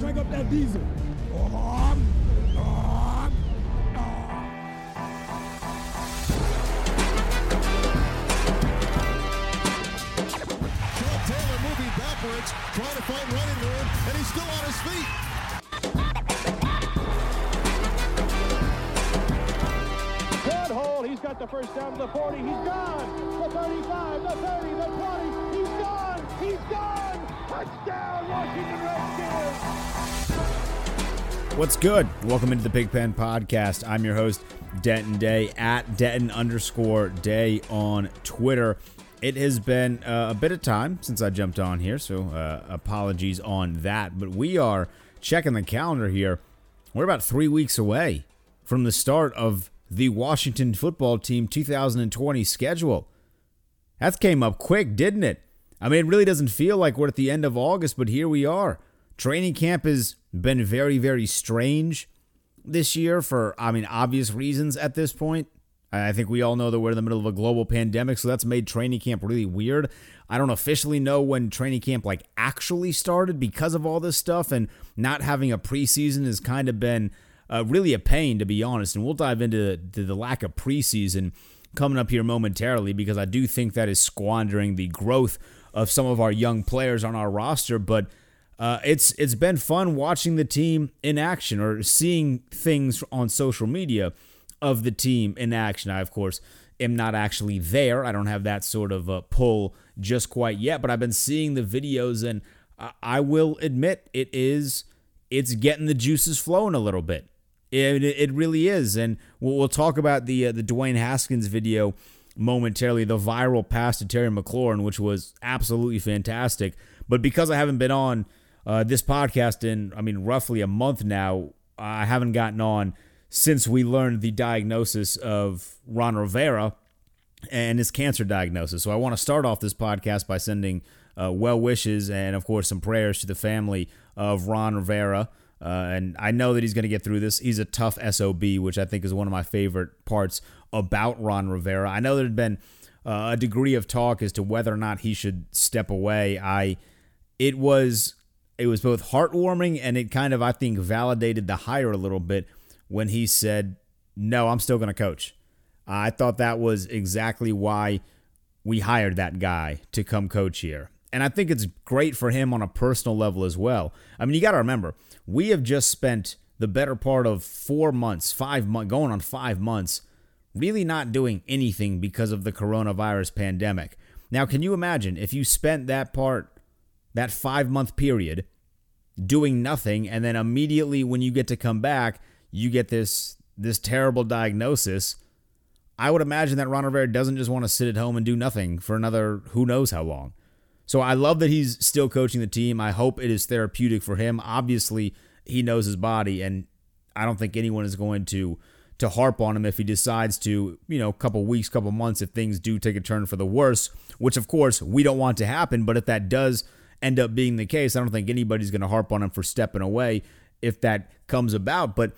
Crank up that diesel. Sean Taylor moving backwards, trying to find running room, and he's still on his feet. Good hole. He's got the first down to the 40. He's gone. The 35, the 30, the 20. He's gone. He's gone. Touchdown, Washington Redskins. What's good? Welcome into the Big Pen Podcast. I'm your host, Denton Day, at Denton underscore Day on Twitter. It has been uh, a bit of time since I jumped on here, so uh, apologies on that. But we are checking the calendar here. We're about three weeks away from the start of the Washington football team 2020 schedule. That came up quick, didn't it? I mean, it really doesn't feel like we're at the end of August, but here we are. Training camp has been very, very strange this year for, I mean, obvious reasons at this point. I think we all know that we're in the middle of a global pandemic, so that's made training camp really weird. I don't officially know when training camp like actually started because of all this stuff, and not having a preseason has kind of been uh, really a pain, to be honest. And we'll dive into the, the lack of preseason coming up here momentarily because I do think that is squandering the growth of some of our young players on our roster. But uh, it's it's been fun watching the team in action or seeing things on social media of the team in action. I of course am not actually there. I don't have that sort of pull just quite yet, but I've been seeing the videos and I, I will admit it is it's getting the juices flowing a little bit. It, it really is, and we'll, we'll talk about the uh, the Dwayne Haskins video momentarily. The viral pass to Terry McLaurin, which was absolutely fantastic. But because I haven't been on uh, this podcast in, I mean, roughly a month now, I haven't gotten on since we learned the diagnosis of Ron Rivera and his cancer diagnosis. So I want to start off this podcast by sending uh, well wishes and, of course, some prayers to the family of Ron Rivera. Uh, and I know that he's going to get through this. He's a tough SOB, which I think is one of my favorite parts about Ron Rivera. I know there had been uh, a degree of talk as to whether or not he should step away. I, it was, it was both heartwarming and it kind of I think validated the hire a little bit when he said, "No, I'm still going to coach." I thought that was exactly why we hired that guy to come coach here. And I think it's great for him on a personal level as well. I mean, you got to remember, we have just spent the better part of four months, five months, going on five months, really not doing anything because of the coronavirus pandemic. Now, can you imagine if you spent that part, that five month period, doing nothing, and then immediately when you get to come back, you get this this terrible diagnosis? I would imagine that Ron Rivera doesn't just want to sit at home and do nothing for another who knows how long. So I love that he's still coaching the team. I hope it is therapeutic for him. Obviously, he knows his body, and I don't think anyone is going to to harp on him if he decides to, you know, a couple weeks, couple months, if things do take a turn for the worse, which of course we don't want to happen. But if that does end up being the case, I don't think anybody's going to harp on him for stepping away if that comes about. But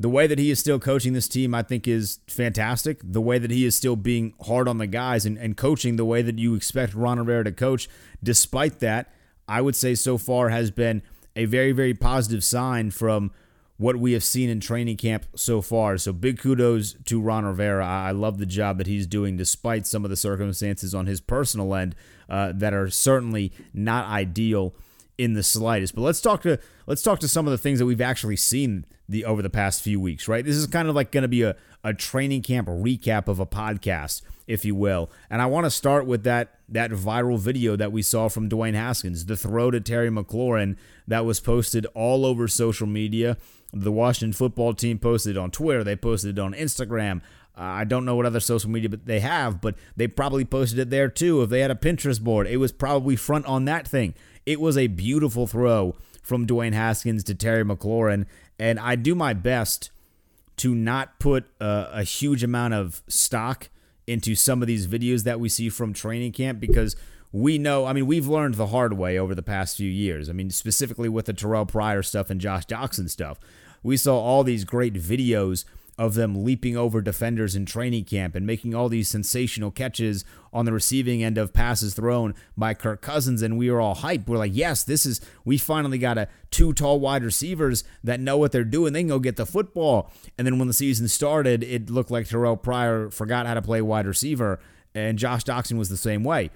the way that he is still coaching this team, I think, is fantastic. The way that he is still being hard on the guys and, and coaching the way that you expect Ron Rivera to coach, despite that, I would say so far has been a very, very positive sign from what we have seen in training camp so far. So big kudos to Ron Rivera. I love the job that he's doing despite some of the circumstances on his personal end uh, that are certainly not ideal in the slightest. But let's talk to let's talk to some of the things that we've actually seen the over the past few weeks, right? This is kind of like going to be a, a training camp recap of a podcast, if you will. And I want to start with that that viral video that we saw from Dwayne Haskins, the throw to Terry McLaurin that was posted all over social media. The Washington football team posted it on Twitter, they posted it on Instagram. I don't know what other social media but they have, but they probably posted it there too. If they had a Pinterest board, it was probably front on that thing. It was a beautiful throw from Dwayne Haskins to Terry McLaurin, and I do my best to not put a, a huge amount of stock into some of these videos that we see from training camp because we know, I mean, we've learned the hard way over the past few years. I mean, specifically with the Terrelle Pryor stuff and Josh Doctson stuff. We saw all these great videos of them leaping over defenders in training camp and making all these sensational catches on the receiving end of passes thrown by Kirk Cousins. And we were all hyped. We're like, yes, this is, we finally got a two tall wide receivers that know what they're doing. They can go get the football. And then when the season started, it looked like Terrelle Pryor forgot how to play wide receiver. And Josh Doctson was the same way.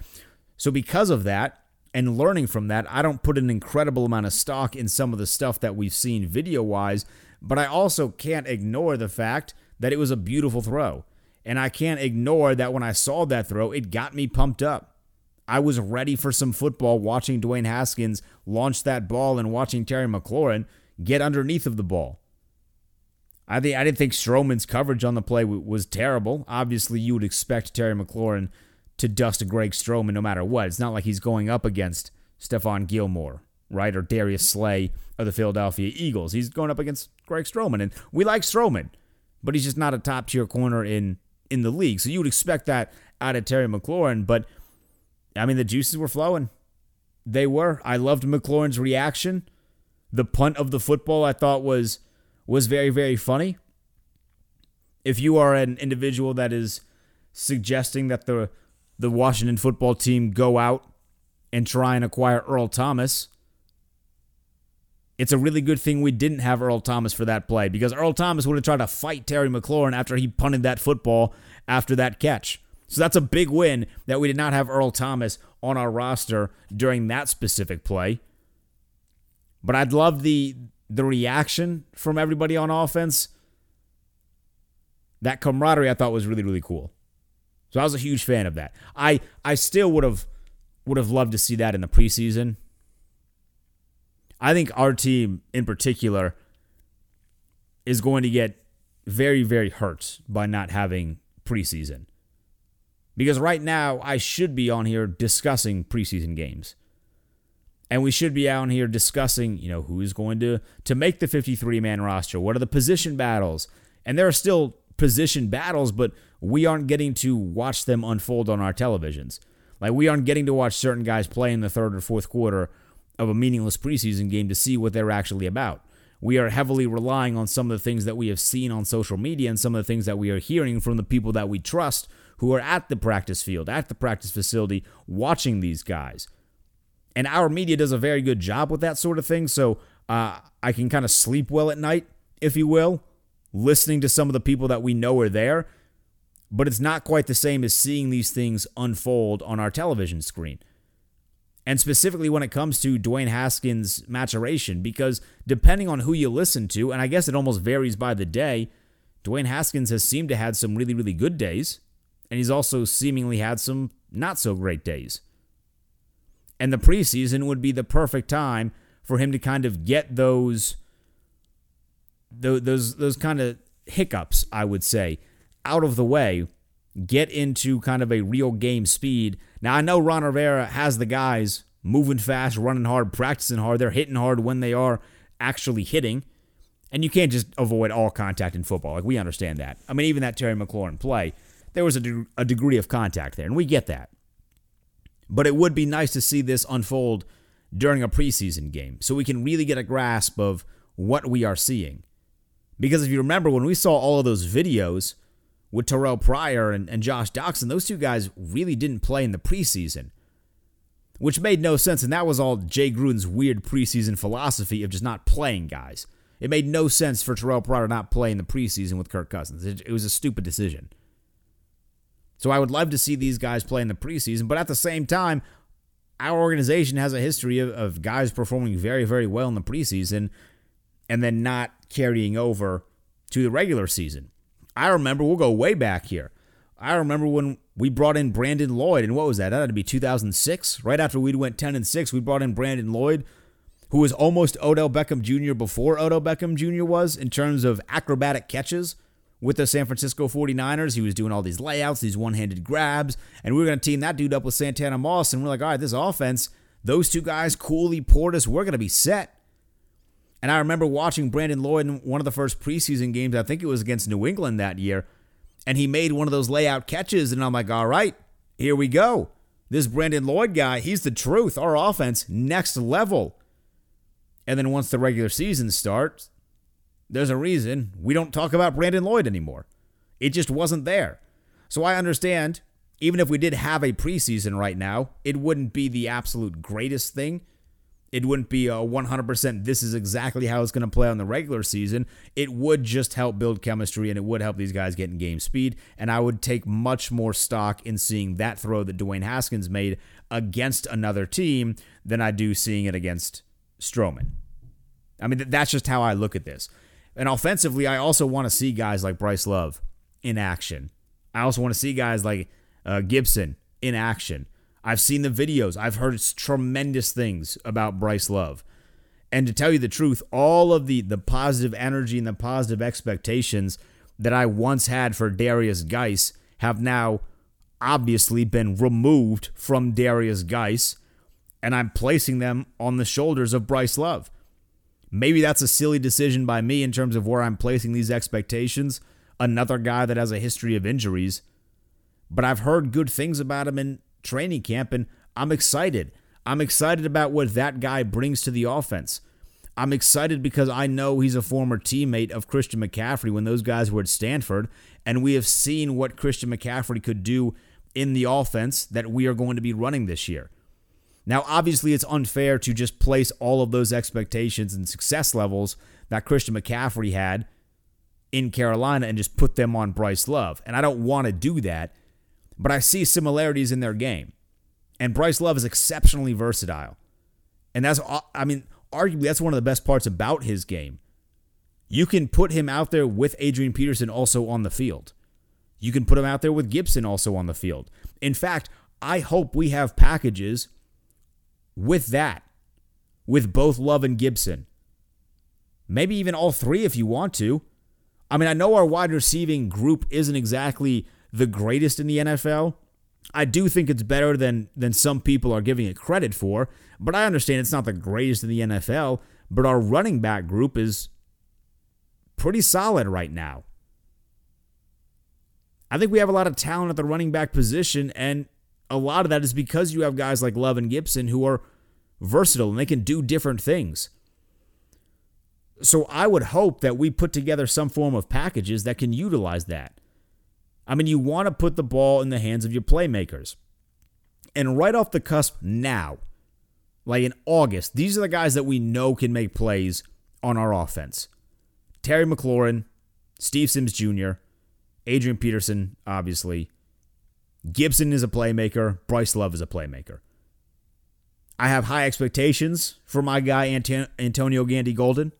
So because of that, and learning from that, I don't put an incredible amount of stock in some of the stuff that we've seen video wise but I also can't ignore the fact that it was a beautiful throw. And I can't ignore that when I saw that throw, it got me pumped up. I was ready for some football watching Dwayne Haskins launch that ball and watching Terry McLaurin get underneath of the ball. I I didn't think Stroman's coverage on the play was terrible. Obviously, you would expect Terry McLaurin to dust Greg Stroman no matter what. It's not like he's going up against Stephon Gilmore right? Or Darius Slay of the Philadelphia Eagles. He's going up against Greg Stroman, and we like Stroman, but he's just not a top tier corner in in the league. So you would expect that out of Terry McLaurin, but I mean the juices were flowing. They were. I loved McLaurin's reaction. The punt of the football I thought was was very very funny. If you are an individual that is suggesting that the the Washington football team go out and try and acquire Earl Thomas, it's a really good thing we didn't have Earl Thomas for that play because Earl Thomas would have tried to fight Terry McLaurin after he punted that football after that catch. So that's a big win that we did not have Earl Thomas on our roster during that specific play. But I'd love the the reaction from everybody on offense. That camaraderie I thought was really really cool. So I was a huge fan of that. I I still would have would have loved to see that in the preseason. I think our team in particular is going to get very, very hurt by not having preseason. Because right now, I should be on here discussing preseason games. And we should be out here discussing, you know, who is going to to make the 53 man roster. What are the position battles? And there are still position battles, but we aren't getting to watch them unfold on our televisions. Like we aren't getting to watch certain guys play in the third or fourth quarter of a meaningless preseason game to see what they're actually about. We are heavily relying on some of the things that we have seen on social media and some of the things that we are hearing from the people that we trust who are at the practice field, at the practice facility, watching these guys. And our media does a very good job with that sort of thing. So uh, I can kind of sleep well at night, if you will, listening to some of the people that we know are there. But it's not quite the same as seeing these things unfold on our television screen and specifically when it comes to Dwayne Haskins' maturation, because depending on who you listen to, and I guess it almost varies by the day, Dwayne Haskins has seemed to had some really, really good days, and he's also seemingly had some not so great days. And the preseason would be the perfect time for him to kind of get those those those, those kind of hiccups, I would say, out of the way get into kind of a real game speed. Now, I know Ron Rivera has the guys moving fast, running hard, practicing hard. They're hitting hard when they are actually hitting. And you can't just avoid all contact in football. Like, we understand that. I mean, even that Terry McLaurin play, there was a, de- a degree of contact there, and we get that. But it would be nice to see this unfold during a preseason game so we can really get a grasp of what we are seeing. Because if you remember, when we saw all of those videos, with Terrelle Pryor and, and Josh Doctson, those two guys really didn't play in the preseason, which made no sense. And that was all Jay Gruden's weird preseason philosophy of just not playing guys. It made no sense for Terrelle Pryor not play in the preseason with Kirk Cousins. It, it was a stupid decision. So I would love to see these guys play in the preseason, but at the same time, our organization has a history of, of guys performing very, very well in the preseason and then not carrying over to the regular season. I remember, we'll go way back here. I remember when we brought in Brandon Lloyd, and what was that? That had to be 2006. Right after we went 10 and 6, we brought in Brandon Lloyd, who was almost Odell Beckham Jr. before Odell Beckham Jr. was in terms of acrobatic catches with the San Francisco 49ers. He was doing all these layouts, these one handed grabs, and we were going to team that dude up with Santana Moss. And we're like, all right, this offense, those two guys, Cooley, Portis, we're going to be set. And I remember watching Brandon Lloyd in one of the first preseason games. I think it was against New England that year. And he made one of those layout catches. And I'm like, all right, here we go. This Brandon Lloyd guy, he's the truth. Our offense, next level. And then once the regular season starts, there's a reason we don't talk about Brandon Lloyd anymore. It just wasn't there. So I understand, even if we did have a preseason right now, it wouldn't be the absolute greatest thing. It wouldn't be a 100% this is exactly how it's going to play on the regular season. It would just help build chemistry and it would help these guys get in game speed. And I would take much more stock in seeing that throw that Dwayne Haskins made against another team than I do seeing it against Stroman. I mean, that's just how I look at this. And offensively, I also want to see guys like Bryce Love in action. I also want to see guys like uh, Gibson in action. I've seen the videos. I've heard tremendous things about Bryce Love. And to tell you the truth, all of the the positive energy and the positive expectations that I once had for Derrius Guice have now obviously been removed from Derrius Guice, and I'm placing them on the shoulders of Bryce Love. Maybe that's a silly decision by me in terms of where I'm placing these expectations. Another guy that has a history of injuries, but I've heard good things about him in training camp, and I'm excited. I'm excited about what that guy brings to the offense. I'm excited because I know he's a former teammate of Christian McCaffrey when those guys were at Stanford, and we have seen what Christian McCaffrey could do in the offense that we are going to be running this year. Now, obviously, it's unfair to just place all of those expectations and success levels that Christian McCaffrey had in Carolina and just put them on Bryce Love. And I don't want to do that but I see similarities in their game. And Bryce Love is exceptionally versatile. And that's, I mean, arguably, that's one of the best parts about his game. You can put him out there with Adrian Peterson also on the field. You can put him out there with Gibson also on the field. In fact, I hope we have packages with that, with both Love and Gibson. Maybe even all three if you want to. I mean, I know our wide receiving group isn't exactly the greatest in the NFL. I do think it's better than than some people are giving it credit for, but I understand it's not the greatest in the NFL, but our running back group is pretty solid right now. I think we have a lot of talent at the running back position and a lot of that is because you have guys like Love and Gibson who are versatile and they can do different things. So I would hope that we put together some form of packages that can utilize that. I mean, you want to put the ball in the hands of your playmakers. And right off the cusp now, like in August, these are the guys that we know can make plays on our offense Terry McLaurin, Steve Sims Jr., Adrian Peterson, obviously. Gibson is a playmaker. Bryce Love is a playmaker. I have high expectations for my guy, Antonio Gandy Golden.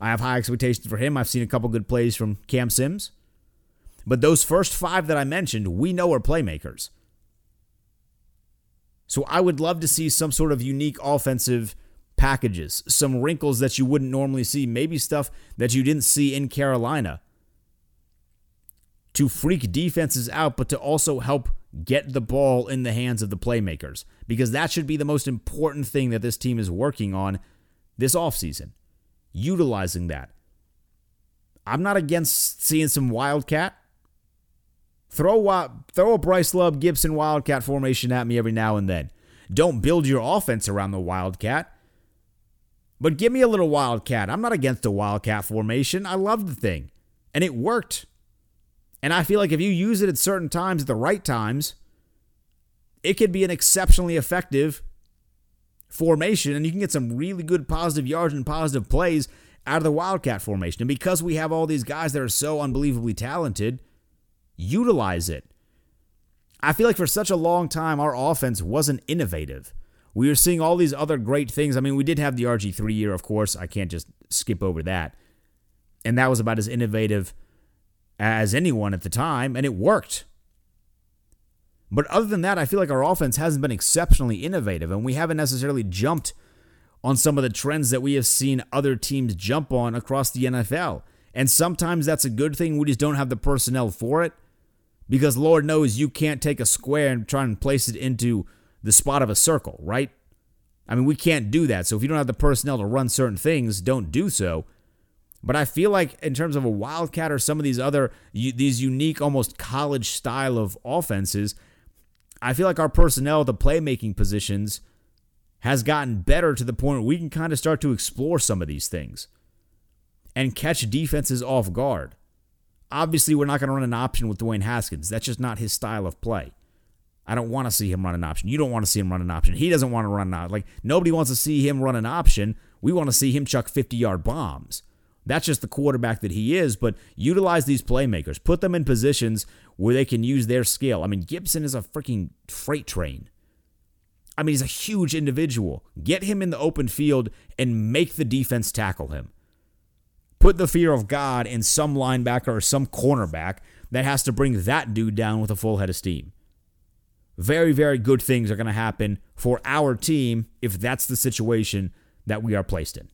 I have high expectations for him. I've seen a couple good plays from Cam Sims. But those first five that I mentioned, we know are playmakers. So I would love to see some sort of unique offensive packages, some wrinkles that you wouldn't normally see, maybe stuff that you didn't see in Carolina to freak defenses out, but to also help get the ball in the hands of the playmakers because that should be the most important thing that this team is working on this offseason. Utilizing that. I'm not against seeing some Wildcat. Throw a, throw a Bryce Love Gibson Wildcat formation at me every now and then. Don't build your offense around the Wildcat. But give me a little Wildcat. I'm not against the Wildcat formation. I love the thing. And it worked. And I feel like if you use it at certain times, at the right times, it could be an exceptionally effective formation. And you can get some really good positive yards and positive plays out of the Wildcat formation. And because we have all these guys that are so unbelievably talented, utilize it. I feel like for such a long time, our offense wasn't innovative. We were seeing all these other great things. I mean, we did have the RG3 year, of course. I can't just skip over that. And that was about as innovative as anyone at the time, and it worked. But other than that, I feel like our offense hasn't been exceptionally innovative, and we haven't necessarily jumped on some of the trends that we have seen other teams jump on across the NFL. And sometimes that's a good thing. We just don't have the personnel for it. Because Lord knows you can't take a square and try and place it into the spot of a circle, right? I mean, we can't do that. So if you don't have the personnel to run certain things, don't do so. But I feel like in terms of a wildcat or some of these other these unique almost college style of offenses, I feel like our personnel at the playmaking positions has gotten better to the point where we can kind of start to explore some of these things. and catch defenses off guard. Obviously, we're not going to run an option with Dwayne Haskins. That's just not his style of play. I don't want to see him run an option. You don't want to see him run an option. He doesn't want to run an option. Like, nobody wants to see him run an option. We want to see him chuck 50 yard bombs. That's just the quarterback that he is, but utilize these playmakers. Put them in positions where they can use their skill. I mean, Gibson is a freaking freight train. I mean, he's a huge individual. Get him in the open field and make the defense tackle him. Put the fear of God in some linebacker or some cornerback that has to bring that dude down with a full head of steam. Very, very good things are going to happen for our team if that's the situation that we are placed in.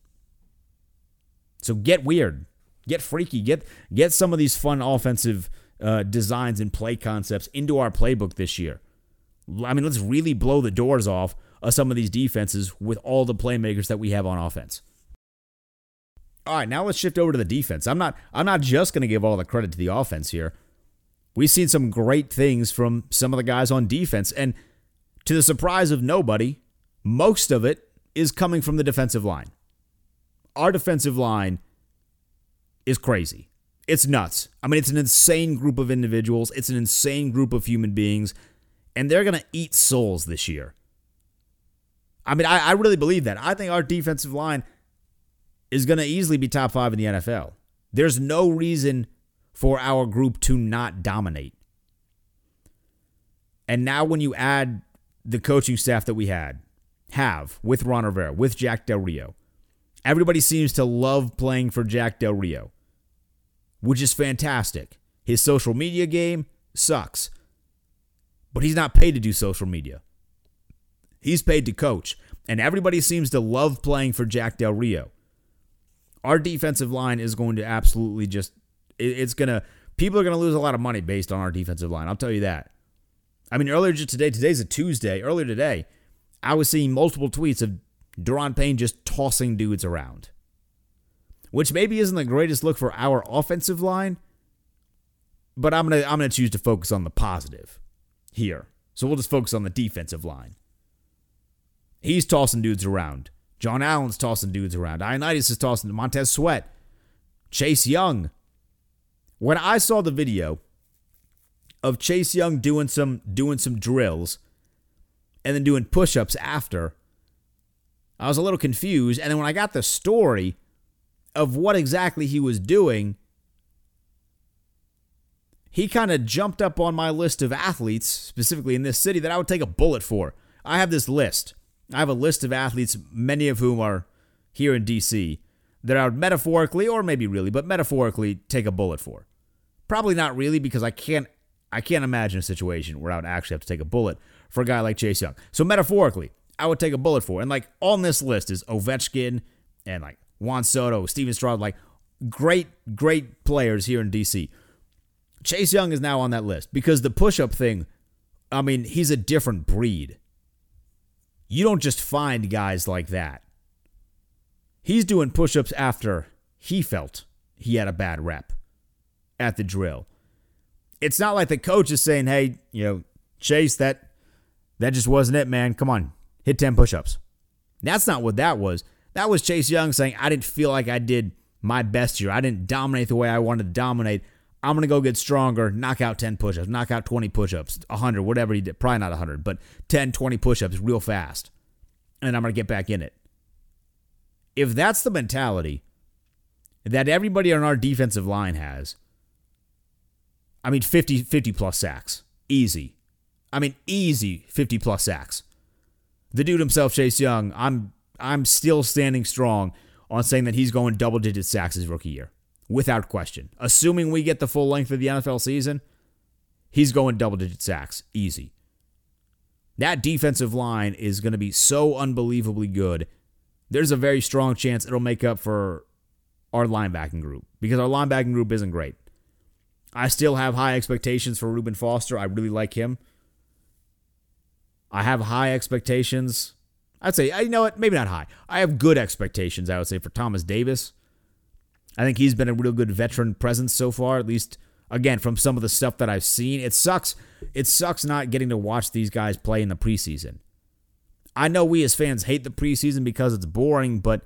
So get weird, get freaky, get get some of these fun offensive uh, designs and play concepts into our playbook this year. I mean, let's really blow the doors off of some of these defenses with all the playmakers that we have on offense. All right, now let's shift over to the defense. I'm not I'm not just going to give all the credit to the offense here. We've seen some great things from some of the guys on defense and to the surprise of nobody, most of it is coming from the defensive line. Our defensive line is crazy. It's nuts. I mean, it's an insane group of individuals. It's an insane group of human beings, and they're going to eat souls this year. I mean, I, I really believe that. I think our defensive line is going to easily be top five in the NFL. There's no reason for our group to not dominate. And now, when you add the coaching staff that we had, have with Ron Rivera, with Jack Del Rio, everybody seems to love playing for Jack Del Rio, which is fantastic. His social media game sucks, but he's not paid to do social media. He's paid to coach, and everybody seems to love playing for Jack Del Rio. Our defensive line is going to absolutely just, it's going to, people are going to lose a lot of money based on our defensive line. I'll tell you that. I mean, earlier today, today's a Tuesday, earlier today, I was seeing multiple tweets of Daron Payne just tossing dudes around, which maybe isn't the greatest look for our offensive line, but I'm gonna I'm gonna choose to focus on the positive here. So we'll just focus on the defensive line. He's tossing dudes around. John Allen's tossing dudes around. Ioannidis is tossing Montez Sweat, Chase Young. When I saw the video of Chase Young doing some doing some drills and then doing push-ups after, I was a little confused. And then when I got the story of what exactly he was doing, he kind of jumped up on my list of athletes, specifically in this city, that I would take a bullet for. I have this list. I have a list of athletes, many of whom are here in DC, that I would metaphorically, or maybe really, but metaphorically take a bullet for. Probably not really, because I can't I can't imagine a situation where I would actually have to take a bullet for a guy like Chase Young. So metaphorically, I would take a bullet for. And like on this list is Ovechkin and like Juan Soto, Steven Stroud, like great, great players here in DC. Chase Young is now on that list because the push up thing, I mean, he's a different breed. You don't just find guys like that. He's doing push ups after he felt he had a bad rep at the drill. It's not like the coach is saying, hey, you know, Chase, that that just wasn't it, man. Come on, hit 10 push ups. That's not what that was. That was Chase Young saying, I didn't feel like I did my best here. I didn't dominate the way I wanted to dominate. I'm going to go get stronger, knock out 10 push ups, knock out 20 push ups, 100, whatever he did. Probably not 100, but 10, 20 push ups real fast. And I'm going to get back in it. If that's the mentality that everybody on our defensive line has, I mean, 50, 50 plus sacks. Easy. I mean, easy 50 plus sacks. The dude himself, Chase Young, I'm I'm still standing strong on saying that he's going double digit sacks his rookie year. Without question. Assuming we get the full length of the NFL season, he's going double digit sacks. Easy. That defensive line is going to be so unbelievably good. There's a very strong chance it'll make up for our linebacking group because our linebacking group isn't great. I still have high expectations for Reuben Foster. I really like him. I have high expectations. I'd say, you know what? Maybe not high. I have good expectations, I would say, for Thomas Davis. I think he's been a real good veteran presence so far, at least, again, from some of the stuff that I've seen. It sucks. It sucks not getting to watch these guys play in the preseason. I know we as fans hate the preseason because it's boring, but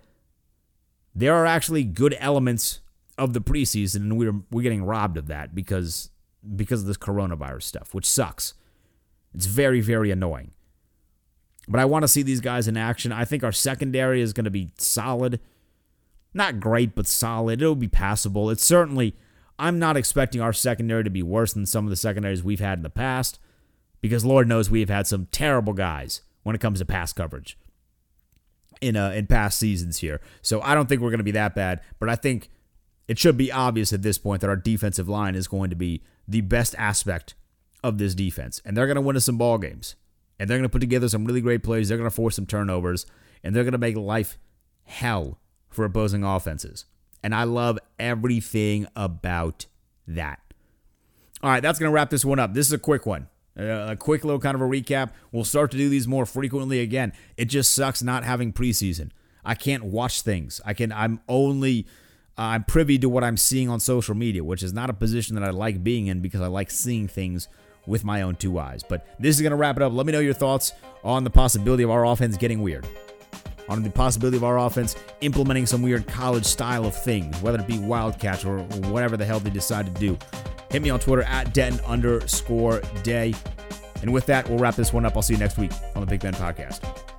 there are actually good elements of the preseason, and we're we're getting robbed of that because because of this coronavirus stuff, which sucks. It's very very annoying. But I want to see these guys in action. I think our secondary is going to be solid. Not great, but solid. It'll be passable. It's certainly, I'm not expecting our secondary to be worse than some of the secondaries we've had in the past because Lord knows we've had some terrible guys when it comes to pass coverage in uh, in past seasons here. So I don't think we're going to be that bad, but I think it should be obvious at this point that our defensive line is going to be the best aspect of this defense, and they're going to win us some ball games, and they're going to put together some really great plays. They're going to force some turnovers, and they're going to make life hell for opposing offenses. And I love everything about that. All right, that's going to wrap this one up. This is a quick one. Uh, a quick little kind of a recap. We'll start to do these more frequently again. It just sucks not having preseason. I can't watch things. I can. I'm only. Uh, I'm privy to what I'm seeing on social media, which is not a position that I like being in because I like seeing things with my own two eyes. But this is going to wrap it up. Let me know your thoughts on the possibility of our offense getting weird, on the possibility of our offense implementing some weird college style of things, whether it be Wildcats or whatever the hell they decide to do. Hit me on Twitter at Denton underscore day. And with that, we'll wrap this one up. I'll see you next week on the Big Ben Podcast.